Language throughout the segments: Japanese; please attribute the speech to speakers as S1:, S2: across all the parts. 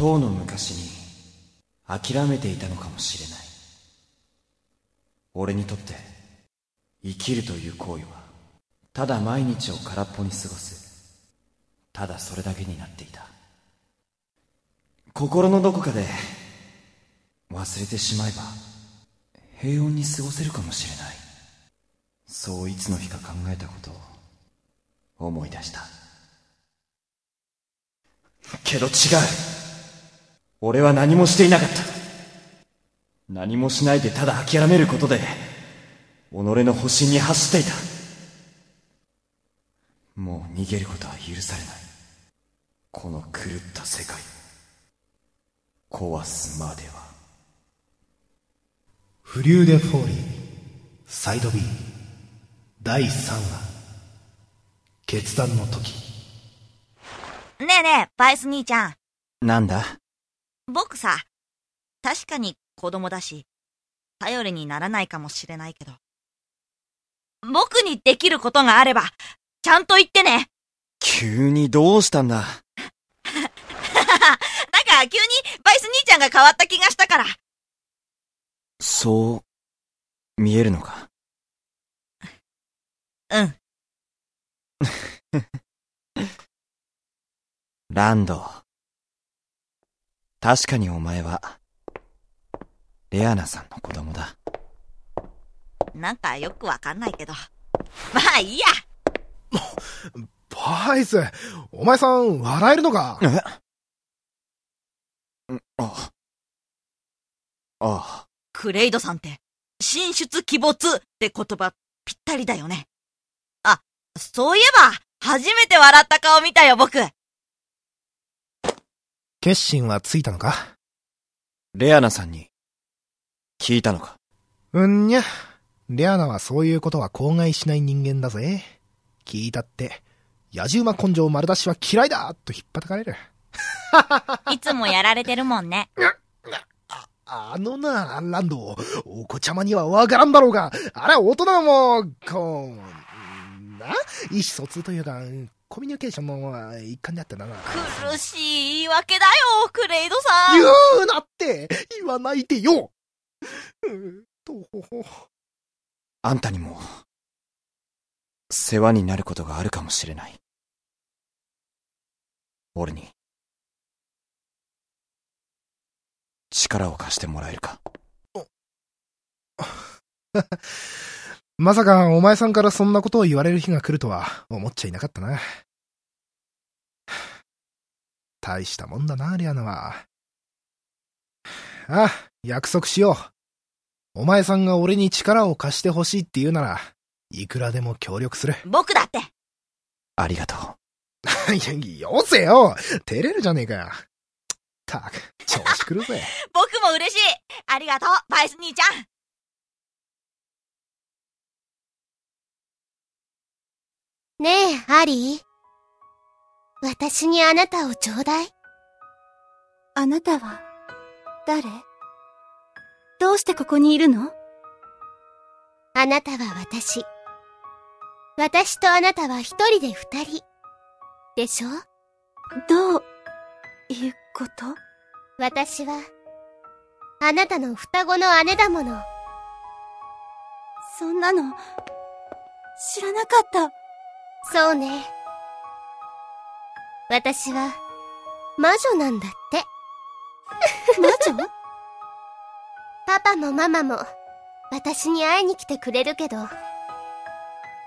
S1: とうの昔に諦めていたのかもしれない。俺にとって生きるという行為はただ毎日を空っぽに過ごす。ただそれだけになっていた。心のどこかで忘れてしまえば平穏に過ごせるかもしれない。そういつの日か考えたことを思い出した。けど違う。俺は何もしていなかった。何もしないでただ諦めることで己の保身に走っていた。もう逃げることは許されない。この狂った世界。壊すまでは。
S2: フリューデ・フォーリー。サイド B 第3話。決断の時。
S3: ねえねえ、バイス兄ちゃん。
S1: なんだ？
S3: 僕さ、確かに子供だし、頼りにならないかもしれないけど。僕にできることがあれば、ちゃんと言ってね。
S1: 急にどうしたんだ？
S3: なんか急にバイス兄ちゃんが変わった気がしたから。
S1: そう見えるのか？
S3: うん。
S1: ランド確かにお前はレアナさんの子供だ
S3: なんかよくわかんないけど。まあいいや。
S2: バイスお前さん笑えるのか？
S1: え？んああ
S3: クレイドさんって、進出鬼没って言葉ぴったりだよね。あ、そういえば、初めて笑った顔見たよ僕。
S2: 決心はついたのか？
S1: レアナさんに聞いたのか？
S2: うんにゃ。レアナはそういうことは口外しない人間だぜ。聞いたって、野獣馬根性丸出しは嫌いだと引っ叩かれる。
S3: いつもやられてるもんね。
S2: あのな、ランド、お子ちゃまにはわからんだろうが、あれは大人も、こう、な、意思疎通というか、コミュニケーションの一環であってな。
S3: 苦しい言い訳だよ、クレイドさん。
S2: 言うなって言わないでようんとほほ。
S1: あんたにも世話になることがあるかもしれない俺に力を貸してもらえるか
S2: まさかお前さんからそんなことを言われる日が来るとは思っちゃいなかったな。大したもんだな、リアナは。あ、約束しよう。お前さんが俺に力を貸してほしいって言うなら、いくらでも協力する。
S3: 僕だって。
S1: ありがとう
S2: いや、よせよ照れるじゃねえかよ。ったく、調子狂うぜ。
S3: 僕も嬉しい。ありがとう、バイス兄ちゃん。
S4: ねえ、アリー。私にあなたをちょうだい。
S5: あなたは、誰？どうしてここにいるの？
S4: あなたは私。私とあなたは一人で二人。でしょ？
S5: どう、いうこと？
S4: 私は、あなたの双子の姉だもの。
S5: そんなの、知らなかった。
S4: そうね。私は、魔女なんだって。
S5: 魔女？
S4: パパもママも、私に会いに来てくれるけど、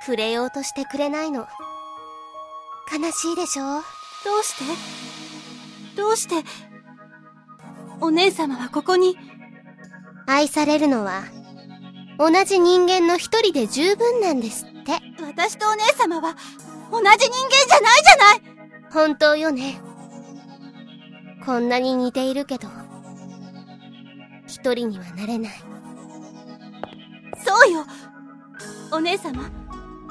S4: 触れようとしてくれないの。悲しいでしょ？
S5: どうして？どうして、お姉様はここに、
S4: 愛されるのは、同じ人間の一人で十分なんです。
S5: 私とお姉様は、同じ人間じゃないじゃない
S4: 本当よね。こんなに似ているけど、一人にはなれない。
S5: そうよお姉様、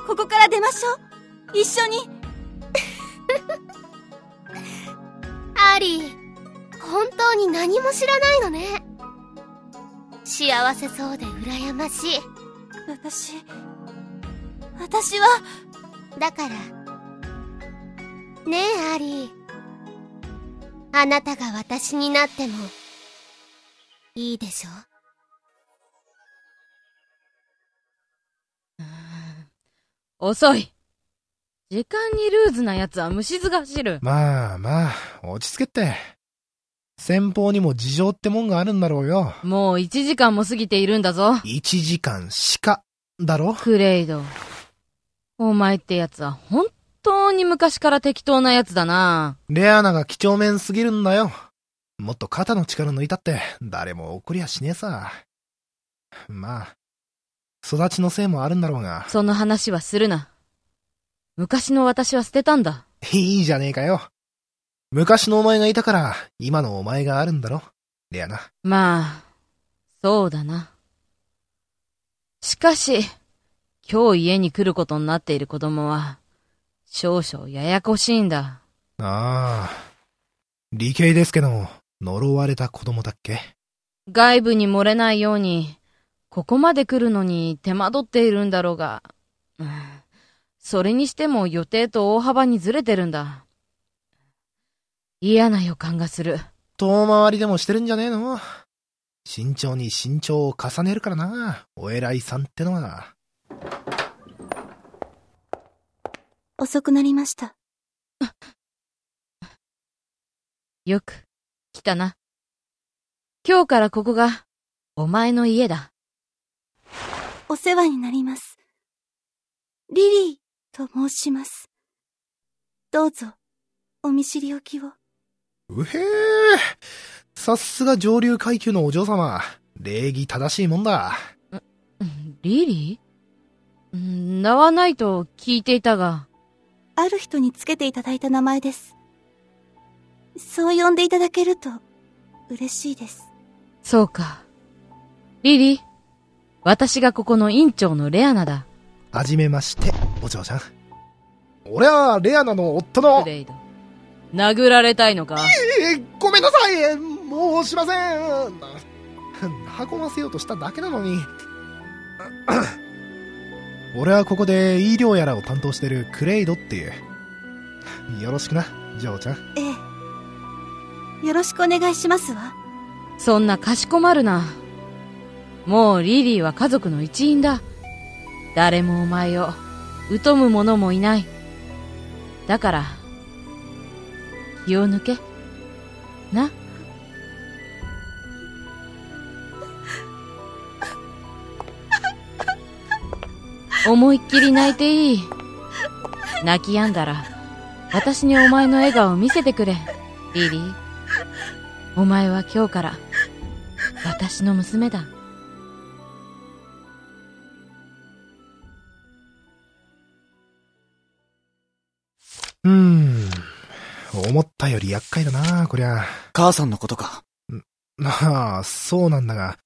S5: ここから出ましょう一緒に
S4: アリー、本当に何も知らないのね。幸せそうで羨ましい。
S5: 私、私は、
S4: だから、ねえ、アリー。あなたが私になっても、いいでしょ？
S6: 遅い。時間にルーズな奴は虫ずが走る。
S2: まあまあ、落ち着けって。先方にも事情ってもんがあるんだろうよ。
S6: もう1時間も過ぎているんだぞ。
S2: 1時間しか、だろ
S6: クレイド。お前って奴は本当に昔から適当な奴だな。
S2: レアナが几帳面すぎるんだよ。もっと肩の力抜いたって、誰も怒りやしねえさ。まあ、育ちのせいもあるんだろうが、
S6: その話はするな。昔の私は捨てたんだ。
S2: いいじゃねえかよ。昔のお前がいたから、今のお前があるんだろ。レアナ。
S6: まあ、そうだな。しかし、今日家に来ることになっている子供は、少々ややこしいんだ。
S2: ああ。理系ですけど、呪われた子供だっけ？
S6: 外部に漏れないように、ここまで来るのに手間取っているんだろうが、うんそれにしても予定と大幅にずれてるんだ。嫌な予感がする。
S2: 遠回りでもしてるんじゃねえの？慎重に慎重を重ねるからな、お偉いさんってのは。
S5: 遅くなりました。
S6: よく、来たな。今日からここが、お前の家だ。
S5: お世話になります。リリーと申します。どうぞ、お見知りおきを。
S2: うへえ。さすが上流階級のお嬢様。礼儀正しいもんだ。
S6: うんリリー？うん名はないと聞いていたが、
S5: ある人につけていただいた名前です。そう呼んでいただけると、嬉しいです。
S6: そうか。リリー、私がここの院長のレアナだ。
S2: はじめまして、お嬢ちゃん。俺はレアナの夫の
S6: ク、レイド。殴られたいのか？
S2: えーごめんなさい申しません 運ばせようとしただけなのに。俺はここで医療やらを担当してるクレイドっていう。よろしくな、ジョーちゃん。
S5: ええ。よろしくお願いしますわ。
S6: そんなかしこまるな。もうリリーは家族の一員だ。誰もお前を疎む者もいない。だから、気を抜け。な。思いっきり泣いていい。泣き止んだら、私にお前の笑顔を見せてくれ、リリー。お前は今日から、私の娘だ。
S2: うーん。思ったより厄介だな、こりゃ。
S1: 母さんのことか。
S2: ああ、そうなんだが。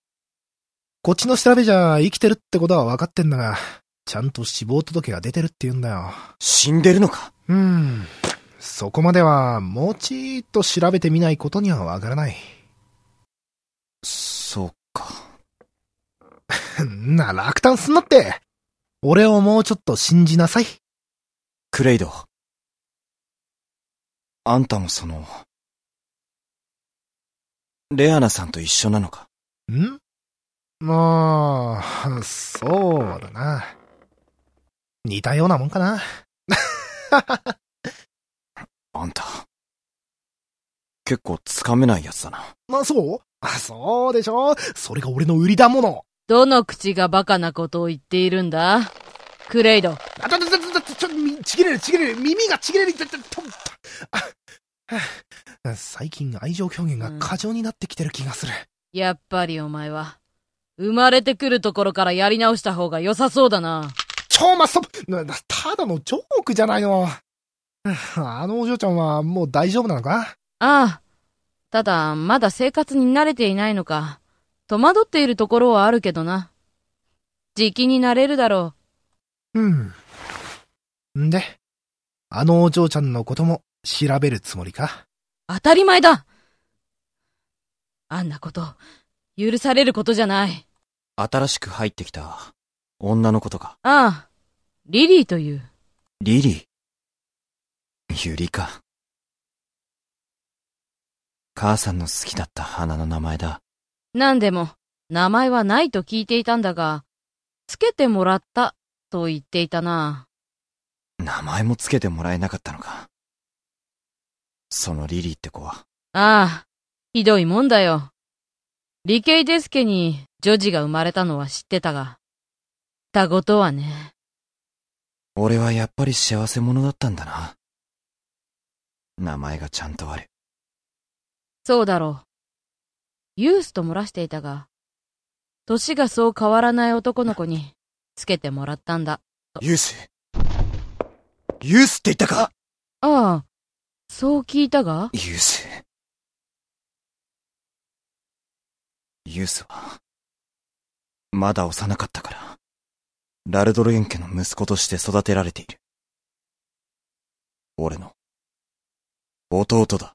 S2: こっちの調べじゃ生きてるってことは分かってんだが、ちゃんと死亡届が出てるって言うんだよ。
S1: 死んでるのか？
S2: うーん。そこまでは、もうちーっと調べてみないことにはわからない。
S1: そうか。
S2: ん な、落胆すんなって。俺をもうちょっと信じなさい。
S1: クレイド。あんたもその、レアナさんと一緒なのか？
S2: ん？まあ、そうだな。似たようなもんかな。
S1: あんた。結構つかめないやつだな。
S2: まあ、そう？あ、そうでしょ？それが俺の売りだもの。
S6: どの口がバカなことを言っているんだ？クレイド。
S2: あ、だ、だ、だ、だ、ちょ、みちぎれる、ちぎれる、耳がちぎれる、最近愛情表現が過剰になってきてる気がする。
S6: やっぱりお前は、生まれてくるところからやり直した方が良さそうだな。
S2: ちょ、ま、そ、ななただのジョークじゃないの。あのお嬢ちゃんはもう大丈夫なのか？
S6: ああ。ただ、まだ生活に慣れていないのか、戸惑っているところはあるけどな。時期になれるだろ
S2: うん。んで、あのお嬢ちゃんのことも調べるつもりか？
S6: う。当たり前だあんなこと、許されることじゃない。
S1: 新しく入ってきた女のことか。
S6: ああ、リリーという。
S1: リリー。ユリか。母さんの好きだった花の名前だ。
S6: なんでも、名前はないと聞いていたんだが、つけてもらったと言っていたな。
S1: 名前もつけてもらえなかったのか。そのリリーって子は。
S6: ああ、ひどいもんだよ。理系デスケに女児が生まれたのは知ってたが、双子とはね。
S1: 俺はやっぱり幸せ者だったんだな。名前がちゃんとある。
S6: そうだろう。ユースと漏らしていたが、歳がそう変わらない男の子につけてもらったんだ。
S1: ユース？ユースって言ったか？
S6: ああ、そう聞いたが？
S1: ユース。ユースは、まだ幼かったから、ラルドルエン家の息子として育てられている。俺の、弟だ。